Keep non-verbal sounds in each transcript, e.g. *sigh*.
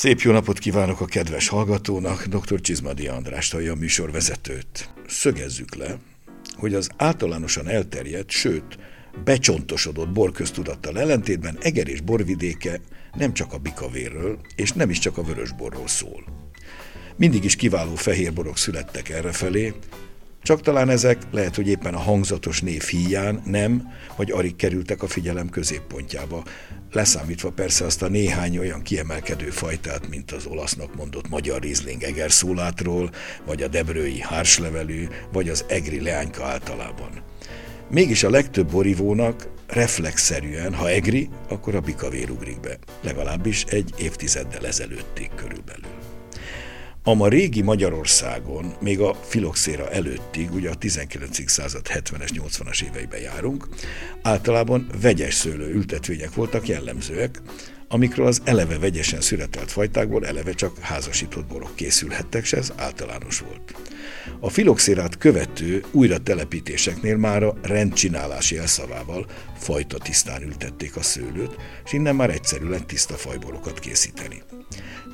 Szép jó napot kívánok a kedves hallgatónak, dr. Csizmadi András a műsorvezetőt. Szögezzük le, hogy az általánosan elterjedt, sőt, becsontosodott borköztudattal ellentétben Eger és borvidéke nem csak a bikavérről, és nem is csak a vörösborról szól. Mindig is kiváló fehérborok születtek errefelé, csak talán ezek lehet, hogy éppen a hangzatos név híján nem, vagy arig kerültek a figyelem középpontjába, leszámítva persze azt a néhány olyan kiemelkedő fajtát, mint az olasznak mondott magyar Riesling egerszólátról, vagy a debrői hárslevelű, vagy az egri leányka általában. Mégis a legtöbb borivónak reflexzerűen, ha egri, akkor a bikavér ugrik be, legalábbis egy évtizeddel ezelőttig körülbelül. A ma régi Magyarországon, még a filoxéra előttig, ugye a 19. század 70-es, 80-as éveiben járunk, általában vegyes szőlő ültetvények voltak jellemzőek, amikről az eleve vegyesen születelt fajtákból eleve csak házasított borok készülhettek, és ez általános volt. A filoxérát követő újra telepítéseknél már a rendcsinálási elszavával fajta tisztán ültették a szőlőt, és innen már egyszerű lett tiszta fajborokat készíteni.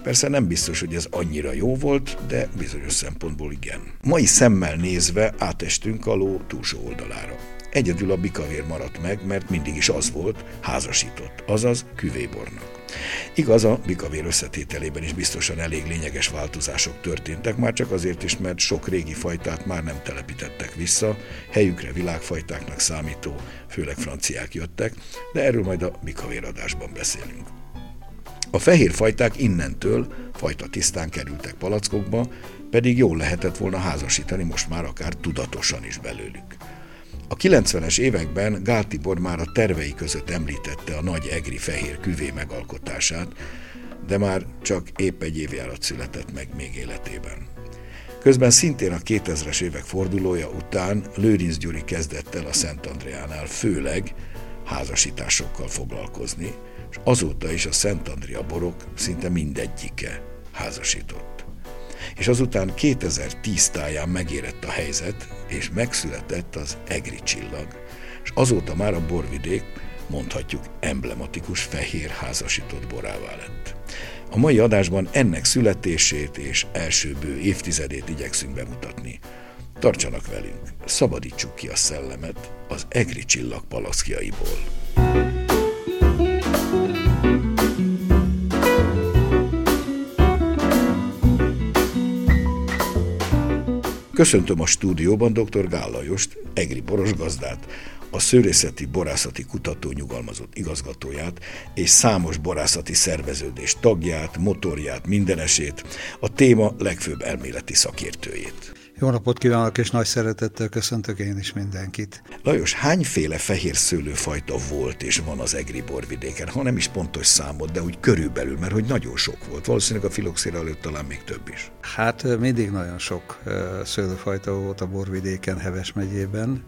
Persze nem biztos, hogy ez annyira jó volt, de bizonyos szempontból igen. Mai szemmel nézve átestünk a ló túlsó oldalára. Egyedül a bikavér maradt meg, mert mindig is az volt, házasított, azaz küvébornak. Igaz, a bikavér összetételében is biztosan elég lényeges változások történtek, már csak azért is, mert sok régi fajtát már nem telepítettek vissza, helyükre világfajtáknak számító, főleg franciák jöttek, de erről majd a bikavér adásban beszélünk. A fehér fajták innentől fajta tisztán kerültek palackokba, pedig jól lehetett volna házasítani most már akár tudatosan is belőlük. A 90-es években Gál Tibor már a tervei között említette a nagy egri fehér küvé megalkotását, de már csak épp egy évjárat született meg még életében. Közben szintén a 2000-es évek fordulója után Lőrinc Gyuri kezdett el a Szent Andreánál főleg házasításokkal foglalkozni, és azóta is a Szent Andrea borok szinte mindegyike házasított. És azután 2010 táján megérett a helyzet, és megszületett az Egri csillag, és azóta már a borvidék mondhatjuk emblematikus fehér házasított borává lett. A mai adásban ennek születését és első bő évtizedét igyekszünk bemutatni. Tartsanak velünk, szabadítsuk ki a szellemet az Egri csillag palaszkjaiból. Köszöntöm a stúdióban dr. Gál Lajost, Egri Boros a Szőrészeti Borászati Kutató nyugalmazott igazgatóját és számos borászati szerveződés tagját, motorját, mindenesét, a téma legfőbb elméleti szakértőjét. Jó napot kívánok, és nagy szeretettel köszöntök én is mindenkit. Lajos, hányféle fehér szőlőfajta volt és van az egri borvidéken? Ha nem is pontos számot, de úgy körülbelül, mert hogy nagyon sok volt. Valószínűleg a filoxéra előtt talán még több is. Hát mindig nagyon sok szőlőfajta volt a borvidéken, Heves megyében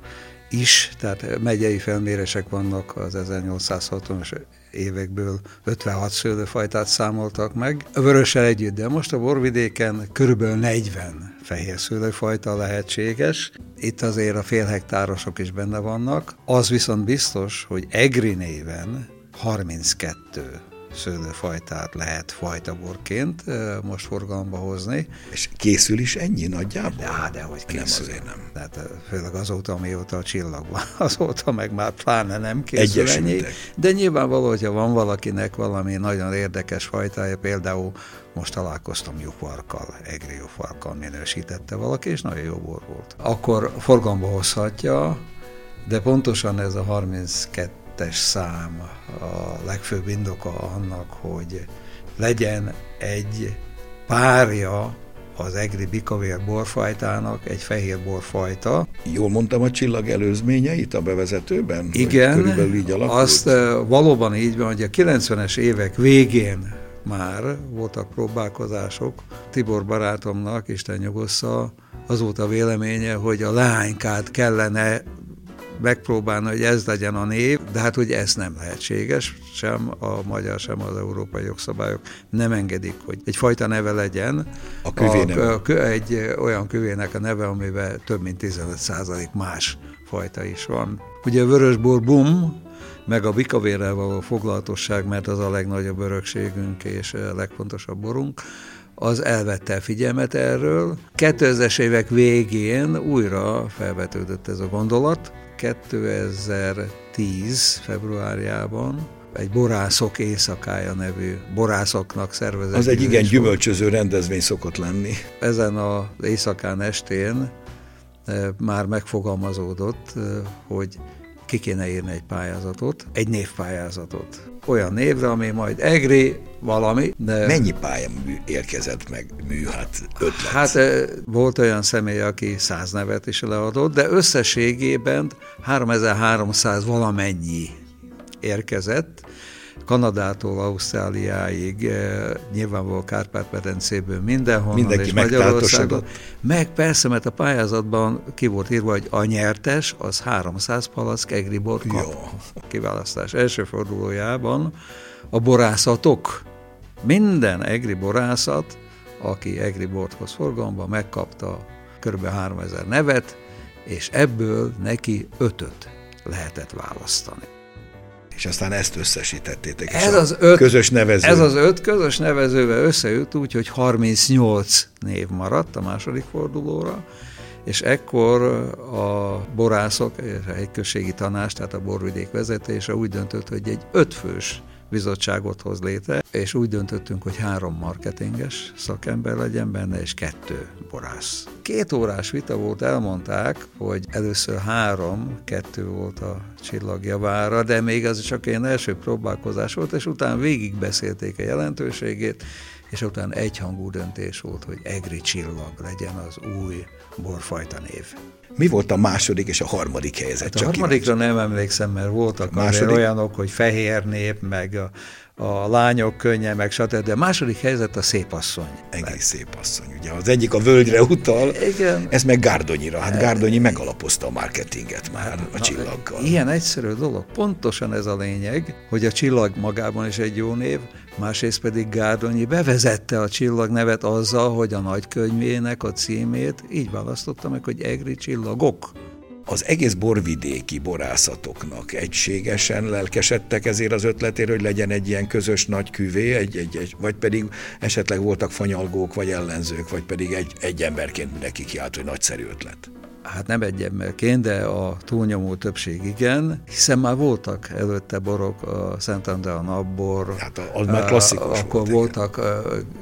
is, tehát megyei felmérések vannak az 1860-as évekből 56 szőlőfajtát számoltak meg. A vörössel együtt, de most a borvidéken körülbelül 40 fehér szőlőfajta lehetséges. Itt azért a félhektárosok is benne vannak. Az viszont biztos, hogy Egri néven 32 szőlőfajtát lehet fajtaborként most forgalomba hozni. És készül is ennyi nagyjából? De, de hogy készül. Nem azért nem. Tehát főleg azóta, amióta a csillag van, *laughs* azóta meg már pláne nem készül Egyesültek. ennyi. De nyilvánvaló, hogyha van valakinek valami nagyon érdekes fajtája, például most találkoztam jufarkkal, egri jufarkkal minősítette valaki, és nagyon jó bor volt. Akkor forgalomba hozhatja, de pontosan ez a 32 kettes szám a legfőbb indoka annak, hogy legyen egy párja az egri bikavér borfajtának, egy fehér borfajta. Jól mondtam a csillag előzményeit a bevezetőben? Igen, így azt valóban így van, hogy a 90-es évek végén már voltak próbálkozások. Tibor barátomnak, Isten nyugossza, az volt a véleménye, hogy a leánykát kellene megpróbálna, hogy ez legyen a név, de hát hogy ez nem lehetséges, sem a magyar, sem az európai jogszabályok nem engedik, hogy egy fajta neve legyen. A küvé a, a, egy olyan küvének a neve, amiben több mint 15 más fajta is van. Ugye a vörösbor bum, meg a bikavérrel való foglalatosság, mert az a legnagyobb örökségünk és a legfontosabb borunk, az elvette a figyelmet erről. 2000-es évek végén újra felvetődött ez a gondolat. 2010. februárjában egy borászok éjszakája nevű borászoknak szervezett. Az egy igen gyümölcsöző rendezvény szokott lenni. Ezen az éjszakán estén eh, már megfogalmazódott, eh, hogy ki kéne írni egy pályázatot, egy névpályázatot. Olyan névre, ami majd egri valami. De Mennyi pályamű érkezett meg mű, hát ötlet? Hát volt olyan személy, aki száz nevet is leadott, de összességében 3300 valamennyi érkezett, Kanadától Ausztráliáig, eh, nyilvánvaló Kárpát-medencéből mindenhol, Mindenki és Magyarországon. Meg persze, mert a pályázatban ki volt írva, hogy a nyertes az 300 palack egribor kap. Jó. Kiválasztás első fordulójában a borászatok, minden egri borászat, aki egri borthoz forgalomba megkapta kb. 3000 nevet, és ebből neki ötöt lehetett választani és aztán ezt összesítettétek. Ez az, öt, közös nevező. ez az öt közös nevezővel összejött úgy, hogy 38 név maradt a második fordulóra, és ekkor a borászok, egy községi tanács, tehát a borvidék vezetése úgy döntött, hogy egy ötfős bizottságot hoz létre, és úgy döntöttünk, hogy három marketinges szakember legyen benne, és kettő borász. Két órás vita volt, elmondták, hogy először három, kettő volt a csillagjavára, de még az csak egy első próbálkozás volt, és utána végigbeszélték a jelentőségét, és utána egyhangú döntés volt, hogy egri csillag legyen az új borfajta név. Mi volt a második és a harmadik helyzet? Hát a Csak harmadikra kíváncsi. nem emlékszem, mert voltak második... olyanok, hogy fehér nép, meg a, a lányok könnye, meg stb. De a második helyzet a szép asszony. Egész szép asszony. Ugye az egyik a völgyre utal, Igen. ez meg Gárdonyira. Hát Gárdonyi megalapozta a marketinget már a csillaggal. Ilyen egyszerű dolog. Pontosan ez a lényeg, hogy a csillag magában is egy jó név, másrészt pedig Gárdonyi bevezette a csillag nevet azzal, hogy a nagykönyvének a címét így választotta meg, hogy Egri csillagok az egész borvidéki borászatoknak egységesen lelkesedtek ezért az ötletért, hogy legyen egy ilyen közös nagy küvé, egy, egy, egy, vagy pedig esetleg voltak fanyalgók, vagy ellenzők, vagy pedig egy, egy emberként mindenki kiállt, hogy nagyszerű ötlet hát nem egy emberként, de a túlnyomó többség igen, hiszen már voltak előtte borok, a Szent Andrea napbor. Hát az már klasszikus Akkor volt, voltak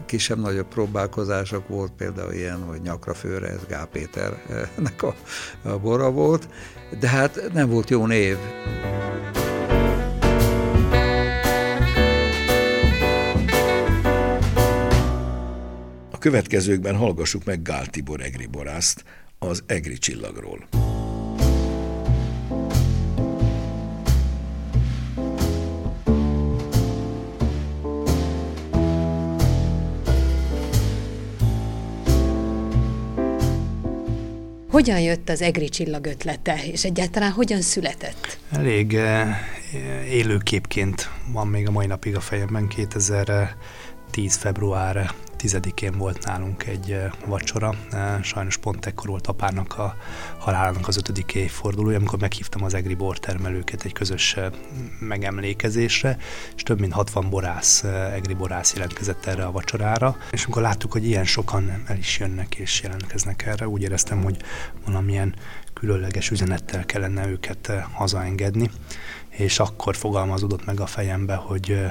kisebb-nagyobb próbálkozások, volt például ilyen, hogy nyakra főre, ez Gál Péternek a, a bora volt, de hát nem volt jó név. A következőkben hallgassuk meg Gál Tibor Egri borászt, az egri csillagról. Hogyan jött az egri csillag ötlete, és egyáltalán hogyan született? Elég eh, élőképként van még a mai napig a fejemben 2010. február 10-én volt nálunk egy vacsora, sajnos pont ekkor volt apának a halálának az ötödik évfordulója, amikor meghívtam az egri bortermelőket egy közös megemlékezésre, és több mint 60 borász, egri borász jelentkezett erre a vacsorára, és amikor láttuk, hogy ilyen sokan el is jönnek és jelentkeznek erre, úgy éreztem, hogy valamilyen különleges üzenettel kellene őket hazaengedni, és akkor fogalmazódott meg a fejembe, hogy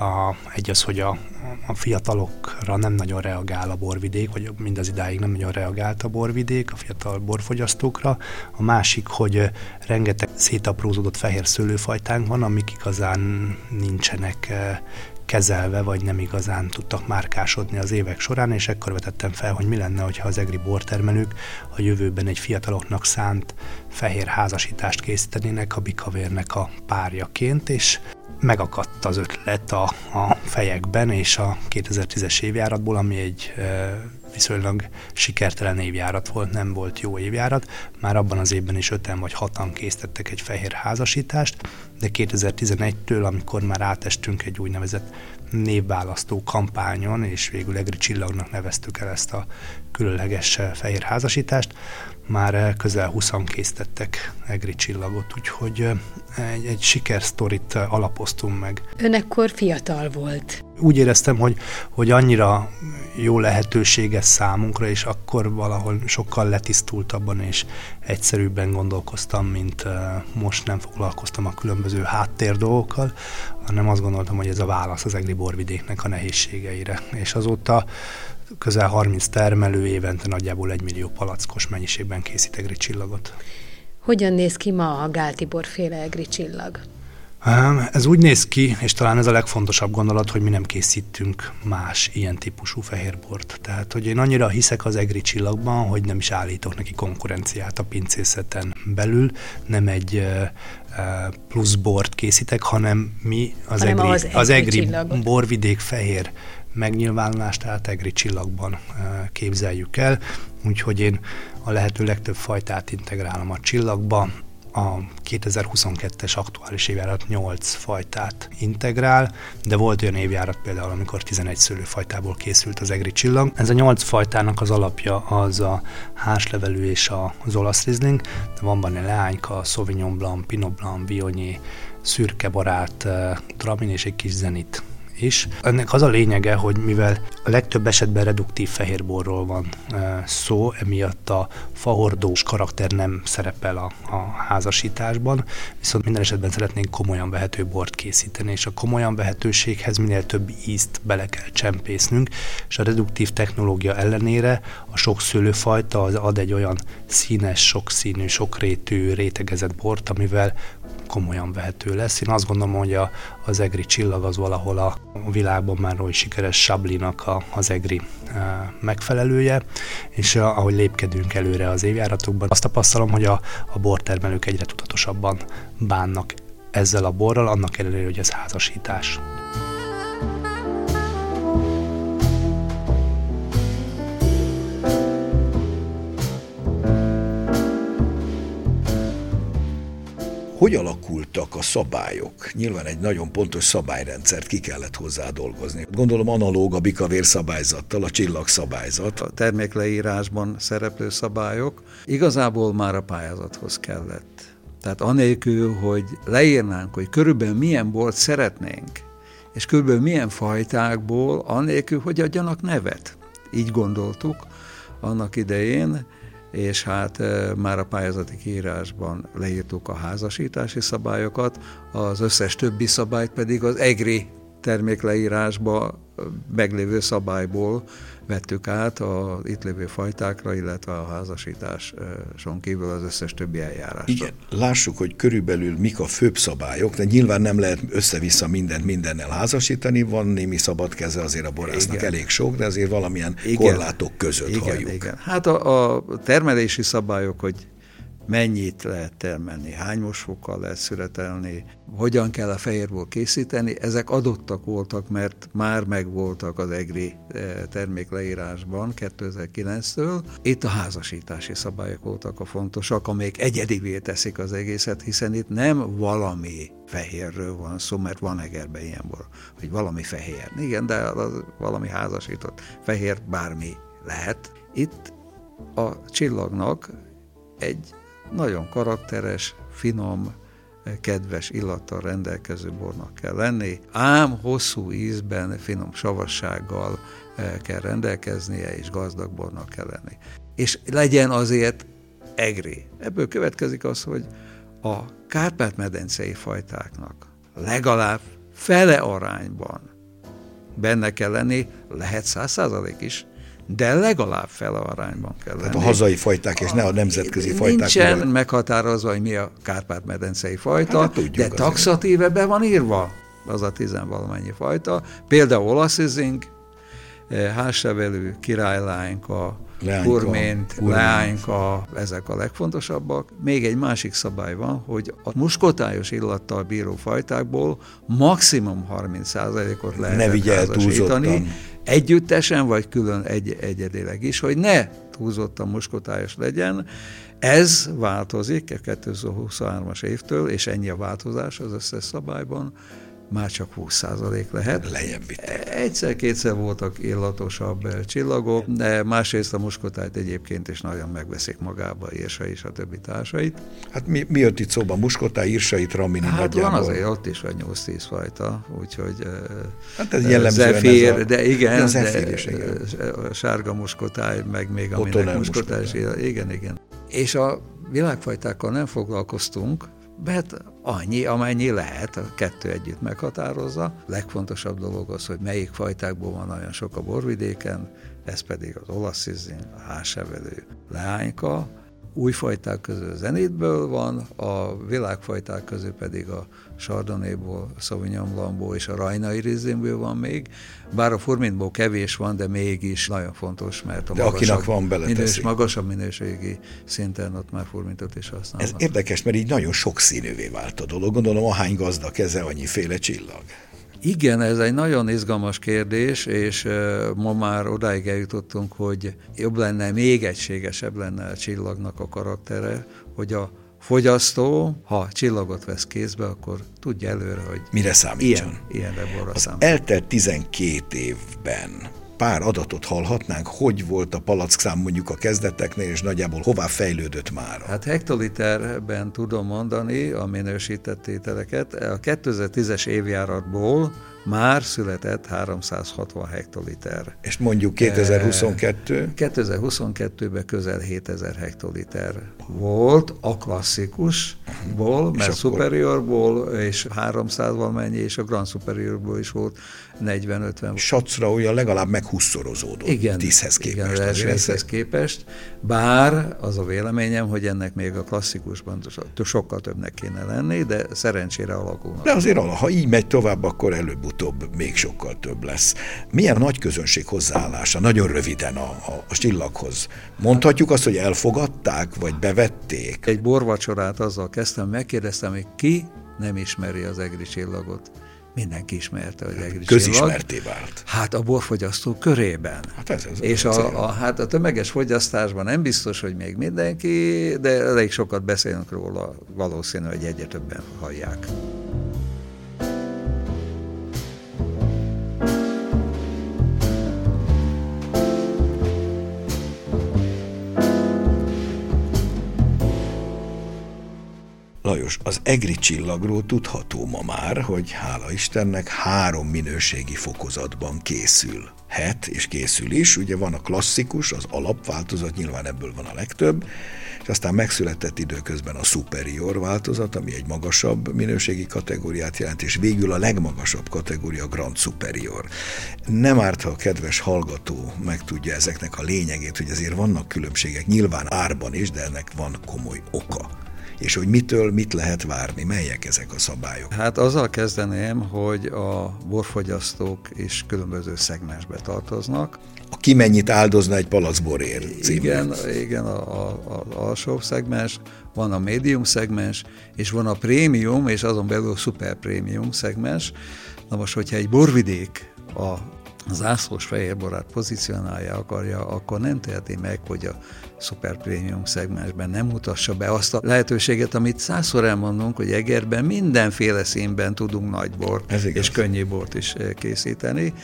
a, egy az, hogy a, a fiatalokra nem nagyon reagál a borvidék, vagy mindaz idáig nem nagyon reagált a borvidék, a fiatal borfogyasztókra. A másik, hogy rengeteg szétaprózódott fehér szőlőfajtánk van, amik igazán nincsenek kezelve, vagy nem igazán tudtak márkásodni az évek során, és ekkor vetettem fel, hogy mi lenne, hogyha az egri bortermelők a jövőben egy fiataloknak szánt fehér házasítást készítenének a bikavérnek a párjaként, és megakadt az ötlet a, a fejekben, és a 2010-es évjáratból, ami egy viszonylag sikertelen évjárat volt, nem volt jó évjárat. Már abban az évben is öten vagy hatan készítettek egy fehér házasítást, de 2011-től, amikor már átestünk egy úgynevezett névválasztó kampányon, és végül Egri Csillagnak neveztük el ezt a különleges fehér házasítást, már közel 20 készítettek Egri csillagot, úgyhogy egy, egy sikersztorit alapoztunk meg. Ön ekkor fiatal volt. Úgy éreztem, hogy, hogy annyira jó lehetőség ez számunkra, és akkor valahol sokkal letisztultabban és egyszerűbben gondolkoztam, mint most nem foglalkoztam a különböző háttér dolgokkal, hanem azt gondoltam, hogy ez a válasz az egri borvidéknek a nehézségeire. És azóta közel 30 termelő évente nagyjából egy millió palackos mennyiségben készít egri csillagot. Hogyan néz ki ma a Gáltibor féle egri csillag? Ez úgy néz ki, és talán ez a legfontosabb gondolat, hogy mi nem készítünk más ilyen típusú fehérbort. Tehát, hogy én annyira hiszek az egri csillagban, hogy nem is állítok neki konkurenciát a pincészeten belül, nem egy plusz bort készítek, hanem mi az hanem egri, az egri, az egri borvidék fehér megnyilvánulást tehát egri csillagban képzeljük el, úgyhogy én a lehető legtöbb fajtát integrálom a csillagba, a 2022-es aktuális évjárat 8 fajtát integrál, de volt olyan évjárat például, amikor 11 szőlőfajtából készült az egri csillag. Ez a 8 fajtának az alapja az a háslevelű és az olasz rizling, de van benne leányka, Sauvignon Blanc, Pinot Blanc, Viognier, szürke barát, Tramin és egy kis zenit is. Ennek az a lényege, hogy mivel a legtöbb esetben reduktív fehérborról van szó, emiatt a fahordós karakter nem szerepel a, a házasításban, viszont minden esetben szeretnénk komolyan vehető bort készíteni, és a komolyan vehetőséghez minél több ízt bele kell csempésznünk, és a reduktív technológia ellenére a sok szőlőfajta az ad egy olyan színes, sokszínű, sokrétű, rétegezett bort, amivel komolyan vehető lesz. Én azt gondolom, hogy a, az egri csillag az valahol a világban már oly sikeres Sablinak a, az egri e, megfelelője, és a, ahogy lépkedünk előre az évjáratokban, azt tapasztalom, hogy a, a bortermelők egyre tudatosabban bánnak ezzel a borral, annak ellenére, hogy ez házasítás. Hogy alakultak a szabályok? Nyilván egy nagyon pontos szabályrendszert ki kellett hozzá dolgozni. Gondolom analóg a bikavér szabályzattal, a csillag szabályzat. A termékleírásban szereplő szabályok igazából már a pályázathoz kellett. Tehát anélkül, hogy leírnánk, hogy körülbelül milyen bort szeretnénk, és körülbelül milyen fajtákból, anélkül, hogy adjanak nevet. Így gondoltuk annak idején, és hát már a pályázati kiírásban leírtuk a házasítási szabályokat, az összes többi szabályt pedig az EGRI termékleírásba meglévő szabályból vettük át a itt lévő fajtákra, illetve a házasításon kívül az összes többi eljárásra. Igen, lássuk, hogy körülbelül mik a főbb szabályok, de nyilván nem lehet össze-vissza mindent mindennel házasítani, van némi szabad keze azért a borásznak igen. elég sok, de azért valamilyen igen. korlátok között igen, halljuk. Igen. Hát a, a termelési szabályok, hogy mennyit lehet termelni, hány mosfokkal lehet szüretelni, hogyan kell a fehérból készíteni, ezek adottak voltak, mert már megvoltak az EGRI eh, termékleírásban 2009-től. Itt a házasítási szabályok voltak a fontosak, amelyek egyedivé teszik az egészet, hiszen itt nem valami fehérről van szó, mert van egerben ilyen bor, hogy valami fehér. Igen, de az valami házasított fehér bármi lehet. Itt a csillagnak egy nagyon karakteres, finom, kedves illattal rendelkező bornak kell lenni, ám hosszú ízben, finom savassággal eh, kell rendelkeznie, és gazdag bornak kell lenni. És legyen azért egri. Ebből következik az, hogy a Kárpát-medencei fajtáknak legalább fele arányban benne kell lenni, lehet száz százalék is, de legalább fel arányban kell lenni. a hazai fajták és ne a nemzetközi fajták. Nincsen mivel... meghatározva, hogy mi a Kárpát-medencei fajta, hát, tudjuk de taxatíve be van írva az a tizenvalamennyi fajta. Például olaszizing, eh, házsevelő, királylányka, kurmént, leányka, ezek a legfontosabbak. Még egy másik szabály van, hogy a muskotályos illattal bíró fajtákból maximum 30%-ot lehet házasítani együttesen, vagy külön egy, egyedileg is, hogy ne túlzottan muskotályos legyen. Ez változik 2023-as évtől, és ennyi a változás az összes szabályban, már csak 20% lehet. Lejjebb vitték. Egyszer-kétszer voltak illatosabb eh, csillagok, de másrészt a muskotájt egyébként is nagyon megveszik magába, Írsa és a többi társait. Hát mi, mi jött itt szóba? Muskotáj, Írsait, Ramini hát nagyjából? van azért ott is vagy 8-10 fajta, úgyhogy eh, hát ez jellemzően zefír, ez a, de igen, de, de is, igen. a sárga muskotáj, meg még aminek muskotáj, igen, igen. És a világfajtákkal nem foglalkoztunk, mert annyi, amennyi lehet, a kettő együtt meghatározza. Legfontosabb dolog az, hogy melyik fajtákból van nagyon sok a borvidéken, ez pedig az olasz izin, a hásevelő leányka, új fajták közül zenitből van, a világfajták közül pedig a Chardonnayból, Sauvignon Blancból és a Rajnai Rizinből van még, bár a Furmintból kevés van, de mégis nagyon fontos, mert a de akinek van minős, magasabb minőségi szinten ott már Furmintot is használnak. Ez érdekes, mert így nagyon sokszínűvé vált a dolog. Gondolom, ahány gazda keze, annyiféle csillag. Igen, ez egy nagyon izgalmas kérdés, és ma már odáig eljutottunk, hogy jobb lenne, még egységesebb lenne a csillagnak a karaktere, hogy a fogyasztó, ha csillagot vesz kézbe, akkor tudja előre, hogy mire számítson. Ilyen, ilyenre borra Az eltelt 12 évben pár adatot hallhatnánk, hogy volt a palack mondjuk a kezdeteknél, és nagyjából hová fejlődött már? Hát hektoliterben tudom mondani a minősített tételeket. A 2010-es évjáratból már született 360 hektoliter. És mondjuk 2022? 2022-ben közel 7000 hektoliter volt a klasszikusból, mert superiorból, és 300 valamennyi, és a Grand Superiorból is volt 40-50. Sacra olyan legalább meghúszszorozódott igen, 10-hez képest. Igen, az 10-hez képest, bár az a véleményem, hogy ennek még a klasszikusban sokkal többnek kéne lenni, de szerencsére alakulnak. De azért, ha így megy tovább, akkor előbb-utóbb még sokkal több lesz. Milyen nagy közönség hozzáállása, nagyon röviden a, a, a csillaghoz. Mondhatjuk azt, hogy elfogadták, vagy bevették? Egy borvacsorát azzal kezdtem, megkérdeztem, hogy ki nem ismeri az egri csillagot mindenki ismerte az egri Közismerté vált. Hát a borfogyasztó körében. Hát ez, ez És a, a, hát a tömeges fogyasztásban nem biztos, hogy még mindenki, de elég sokat beszélünk róla, valószínű, hogy egyre többen hallják. Lajos, az egri csillagról tudható ma már, hogy hála Istennek három minőségi fokozatban készül. Het és készül is, ugye van a klasszikus, az alapváltozat, nyilván ebből van a legtöbb, és aztán megszületett időközben a superior változat, ami egy magasabb minőségi kategóriát jelent, és végül a legmagasabb kategória Grand Superior. Nem árt, ha a kedves hallgató megtudja ezeknek a lényegét, hogy azért vannak különbségek, nyilván árban is, de ennek van komoly oka és hogy mitől mit lehet várni, melyek ezek a szabályok? Hát azzal kezdeném, hogy a borfogyasztók is különböző szegmensbe tartoznak. A ki mennyit áldozna egy palacborért című. Igen, igen a, a, a alsóbb szegmens, van a médium szegmens, és van a prémium, és azon belül a szuper prémium szegmens. Na most, hogyha egy borvidék a az ászlós fehérborát pozícionálja akarja, akkor nem teheti meg, hogy a szuper prémium szegmensben nem mutassa be azt a lehetőséget, amit százszor elmondunk, hogy Egerben mindenféle színben tudunk nagybort és könnyű bort is eh, készíteni.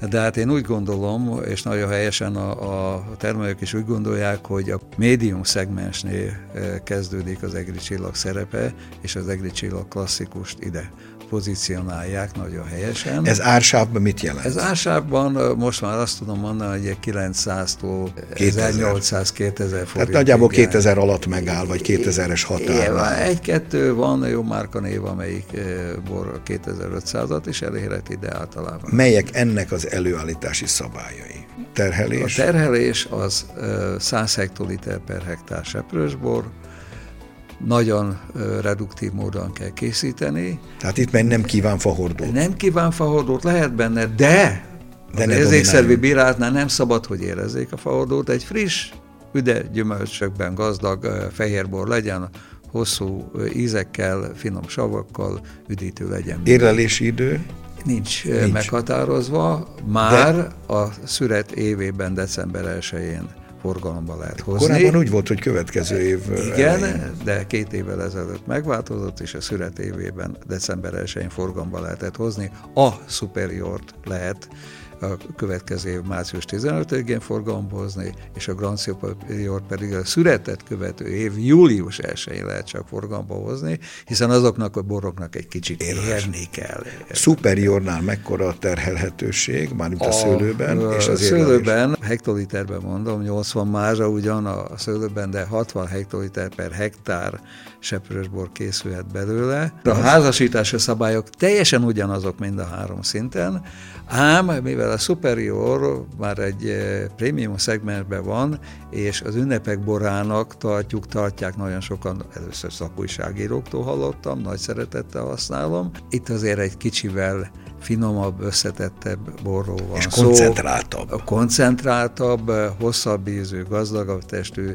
De hát én úgy gondolom, és nagyon helyesen a, a termelők is úgy gondolják, hogy a médium szegmensnél eh, kezdődik az egri csillag szerepe, és az egri csillag klasszikust ide pozícionálják nagyon helyesen. Ez ársávban mit jelent? Ez ársávban most már azt tudom mondani, hogy 900-tól 1800-2000 forint. Tehát nagyjából 2000 alatt megáll, vagy 2000-es határ. Egy-kettő van, jó márka név, amelyik bor 2500-at is elérhet ide általában. Melyek ennek az előállítási szabályai? Terhelés? A terhelés az 100 hektoliter per hektár seprősbor, nagyon reduktív módon kell készíteni. Tehát itt meg nem kíván fahordót. Nem kíván fahordót, lehet benne, de, de az érzékszervi bírálatnál nem szabad, hogy érezzék a fahordót. Egy friss, üde gyümölcsökben gazdag fehérbor legyen, hosszú ízekkel, finom savakkal, üdítő legyen. Érlelési idő? Nincs, nincs. meghatározva, már de... a szület évében december 1-én forgalomba lehet hozni. Korábban úgy volt, hogy következő év Igen, elején. de két évvel ezelőtt megváltozott, és a szület évében december 1-én forgalomba lehetett hozni. A superiort lehet a következő év március 15-én forgalomba hozni, és a Grand Superior pedig a született követő év július 1-én lehet csak forgalomba hozni, hiszen azoknak a boroknak egy kicsit érni kell. Superiornál mekkora a terhelhetőség, már a, a szőlőben? A, és az szőlőben, hektoliterben mondom, 80 mázsa ugyan a szőlőben, de 60 hektoliter per hektár seprősbor készülhet belőle. A házasítási szabályok teljesen ugyanazok mind a három szinten, ám mivel a Superior már egy eh, prémium szegmensben van, és az ünnepek borának tartjuk, tartják nagyon sokan, először szakújságíróktól hallottam, nagy szeretettel használom. Itt azért egy kicsivel finomabb, összetettebb borról van És koncentráltabb. Szó, koncentráltabb, hosszabb ízű, gazdagabb testű,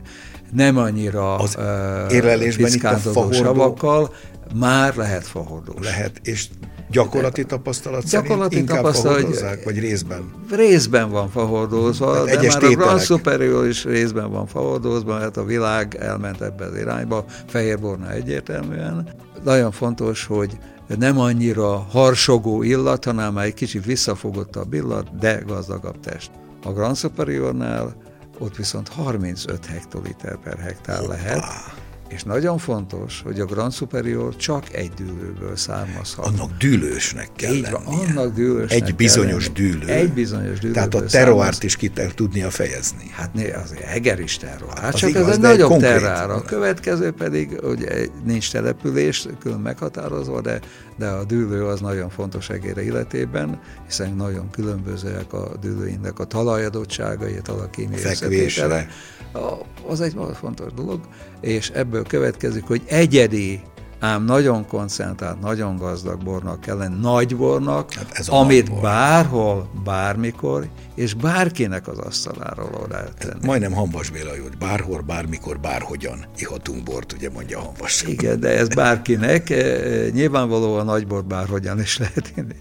nem annyira az uh, érlelésben itt a savakkal, már lehet fahordós. Lehet, és gyakorlati tapasztalat gyakorlati szerint inkább tapasztalat, vagy részben? Részben van fahordózva, hát de már tételek. a Grand Superior is részben van fahordózva, mert a világ elment ebbe az irányba, fehérborna egyértelműen. Nagyon fontos, hogy nem annyira harsogó illat, hanem egy kicsit visszafogottabb illat, de gazdagabb test. A Grand Superiornál ott viszont 35 hektoliter per hektár Hoppá. lehet, és nagyon fontos, hogy a Grand Superior csak egy dűlőből származhat. Annak dűlősnek kell Így van, annak dűlősnek Egy bizonyos kell dűlő. Egy bizonyos dűlő. Tehát a terroárt is ki kell tudnia fejezni. Hát né, az Eger is terroár. Hát csak igaz, ez egy nagyobb terroár. A következő pedig, hogy nincs település, külön meghatározva, de, de a dűlő az nagyon fontos egére életében, hiszen nagyon különbözőek a dűlőinek a talajadottságai, a talakémiai összetétele. Az egy fontos dolog, és ebből következik, hogy egyedi ám nagyon koncentrált, nagyon gazdag bornak kell lenni, nagy bornak, hát ez amit bor. bárhol, bármikor, és bárkinek az asztaláról oda lehet tenni. Majdnem Hanvas Béla, hogy bárhol, bármikor, bárhogyan ihatunk bort, ugye mondja Hanvas. Igen, de ez bárkinek, eh, nyilvánvalóan nagy bor bárhogyan is lehet inni.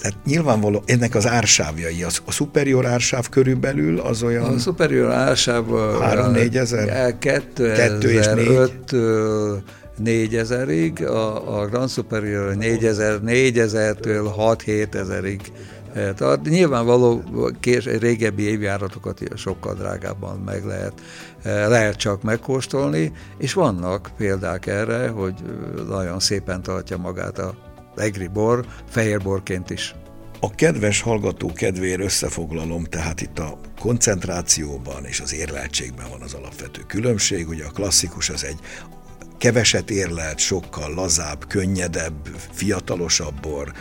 Tehát nyilvánvaló, ennek az ársávjai, az, a superior ársáv körülbelül az olyan... A superior ársáv 3-4 ezer? 2005 4000-ig, a, a Grand Superior 4000, 4000-től 6-7 ezerig tehát nyilvánvaló kés, régebbi évjáratokat sokkal drágábban meg lehet, lehet csak megkóstolni, és vannak példák erre, hogy nagyon szépen tartja magát a egri bor, fehérborként is. A kedves hallgató kedvéért összefoglalom, tehát itt a koncentrációban és az érleltségben van az alapvető különbség. Ugye a klasszikus az egy keveset érlelt, sokkal lazább, könnyedebb, fiatalosabb bor,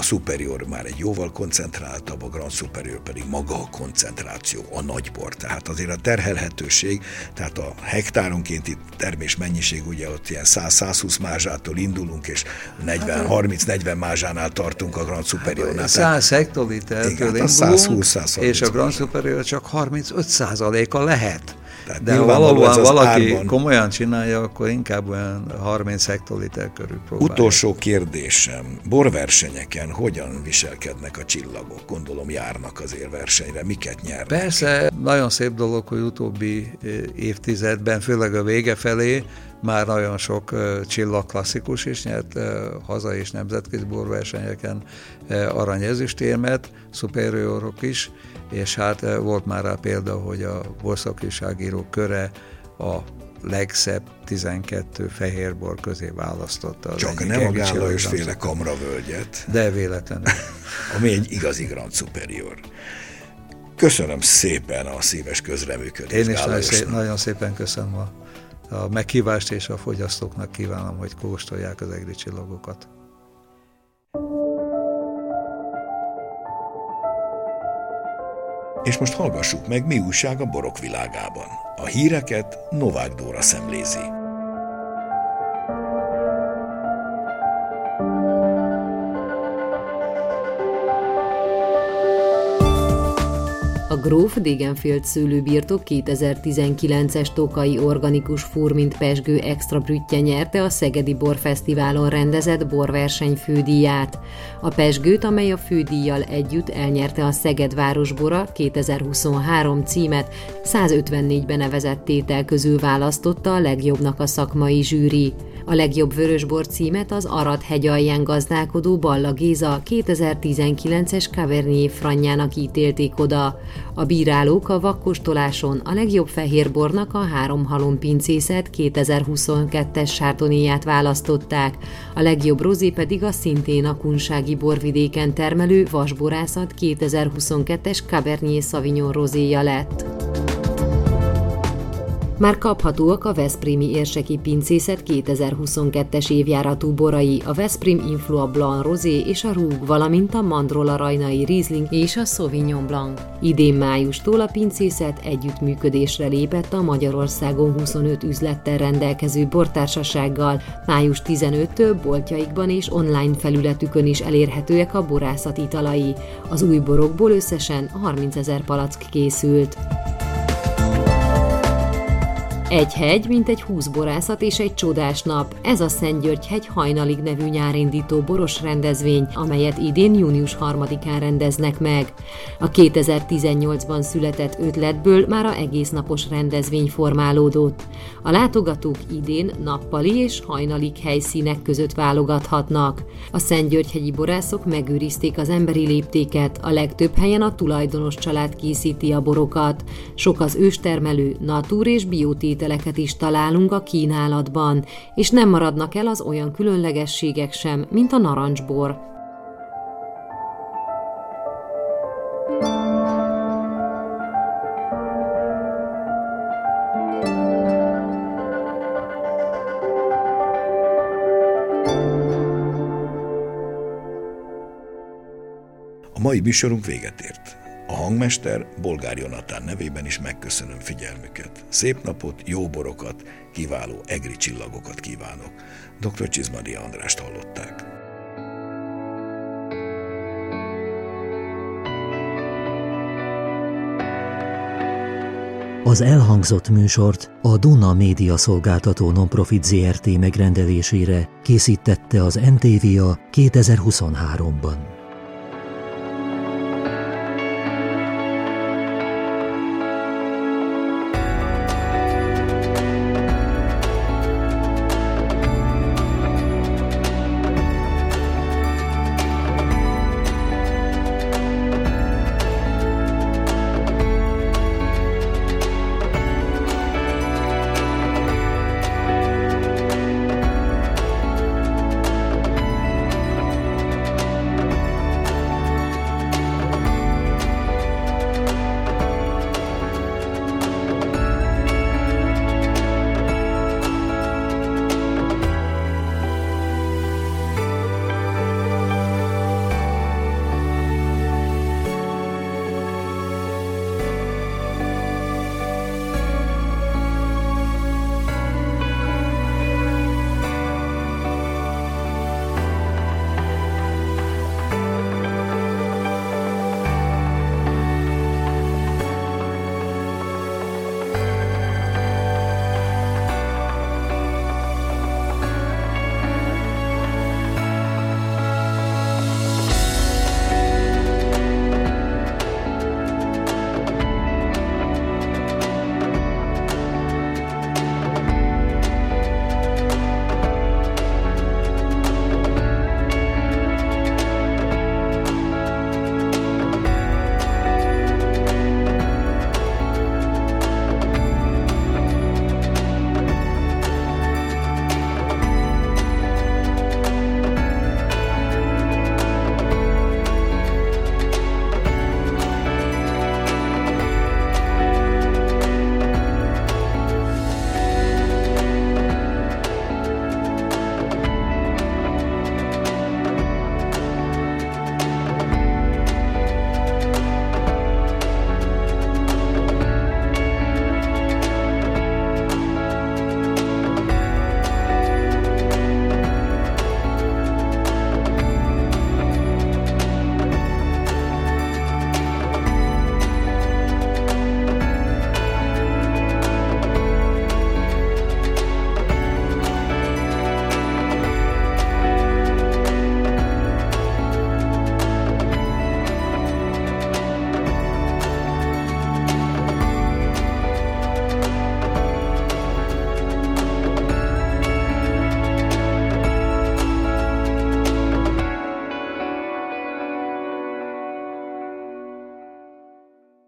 a Superior már egy jóval koncentráltabb, a Grand Superior pedig maga a koncentráció, a nagybor. Tehát azért a terhelhetőség, tehát a hektáronkénti termés mennyiség, ugye ott ilyen 100-120 mázsától indulunk, és 40-30-40 hát, mázsánál tartunk a Grand Superiornál. 100 hektolitertől indulunk, 120, és a Grand Superior csak 35 a lehet. Tehát De ha valóban valaki árban... komolyan csinálja, akkor inkább olyan 30 hektoliter körül próbálja. Utolsó kérdésem. Borversenyeken hogyan viselkednek a csillagok? Gondolom járnak azért versenyre. Miket nyernek? Persze, nagyon szép dolog, hogy utóbbi eh, évtizedben, főleg a vége felé már nagyon sok csillag klasszikus is nyert eh, haza és nemzetközi borversenyeken aranyezüstérmet, superiorok is, és hát volt már rá példa, hogy a borszakújságírók köre a legszebb 12 fehérbor közé választotta. Csak nem a Gálajos féle kamravölgyet. De véletlenül. *laughs* Ami egy igazi Grand Superior. Köszönöm szépen a szíves közreműködést. Én is nagyon szépen köszönöm a, a meghívást, és a fogyasztóknak kívánom, hogy kóstolják az egri csillagokat. És most hallgassuk meg, mi újság a borok világában. A híreket Novák Dóra szemlézi. Gróf Degenfield szőlőbirtok 2019-es tokai organikus furmint pesgő extra brüttje nyerte a Szegedi Borfesztiválon rendezett borverseny fődíját. A pesgőt, amely a fődíjjal együtt elnyerte a Szeged Városbora 2023 címet, 154 benevezett tétel közül választotta a legjobbnak a szakmai zsűri. A legjobb vörösbor címet az Arad hegy alján gazdálkodó Balla Géza 2019-es Cavernier Franyának ítélték oda. A bírálók a vakkostoláson a legjobb fehérbornak a három halom pincészet 2022-es sárdonéját választották, a legjobb rozé pedig a szintén a kunsági borvidéken termelő vasborászat 2022-es Cabernet Sauvignon rozéja lett. Már kaphatóak a Veszprémi érseki pincészet 2022-es évjáratú borai, a Veszprém Influa Blanc Rosé és a Rúg, valamint a Mandrola Rajnai Riesling és a Sauvignon Blanc. Idén májustól a pincészet együttműködésre lépett a Magyarországon 25 üzlettel rendelkező bortársasággal. Május 15-től boltjaikban és online felületükön is elérhetőek a borászat italai. Az új borokból összesen 30 ezer palack készült. Egy hegy, mint egy húsz borászat és egy csodás nap. Ez a Szent György hegy hajnalig nevű nyárindító boros rendezvény, amelyet idén június 3-án rendeznek meg. A 2018-ban született ötletből már a egész napos rendezvény formálódott. A látogatók idén nappali és hajnalig helyszínek között válogathatnak. A Szent György hegyi borászok megőrizték az emberi léptéket, a legtöbb helyen a tulajdonos család készíti a borokat. Sok az őstermelő, natúr és biotét ételeket is találunk a kínálatban, és nem maradnak el az olyan különlegességek sem, mint a narancsbor. A mai műsorunk véget ért. Hangmester Bolgár Jonatán nevében is megköszönöm figyelmüket. Szép napot, jó borokat, kiváló egri csillagokat kívánok. Dr. Csizmadi Andrást hallották. Az elhangzott műsort a Duna Média Szolgáltató Nonprofit ZRT megrendelésére készítette az NTVA 2023-ban.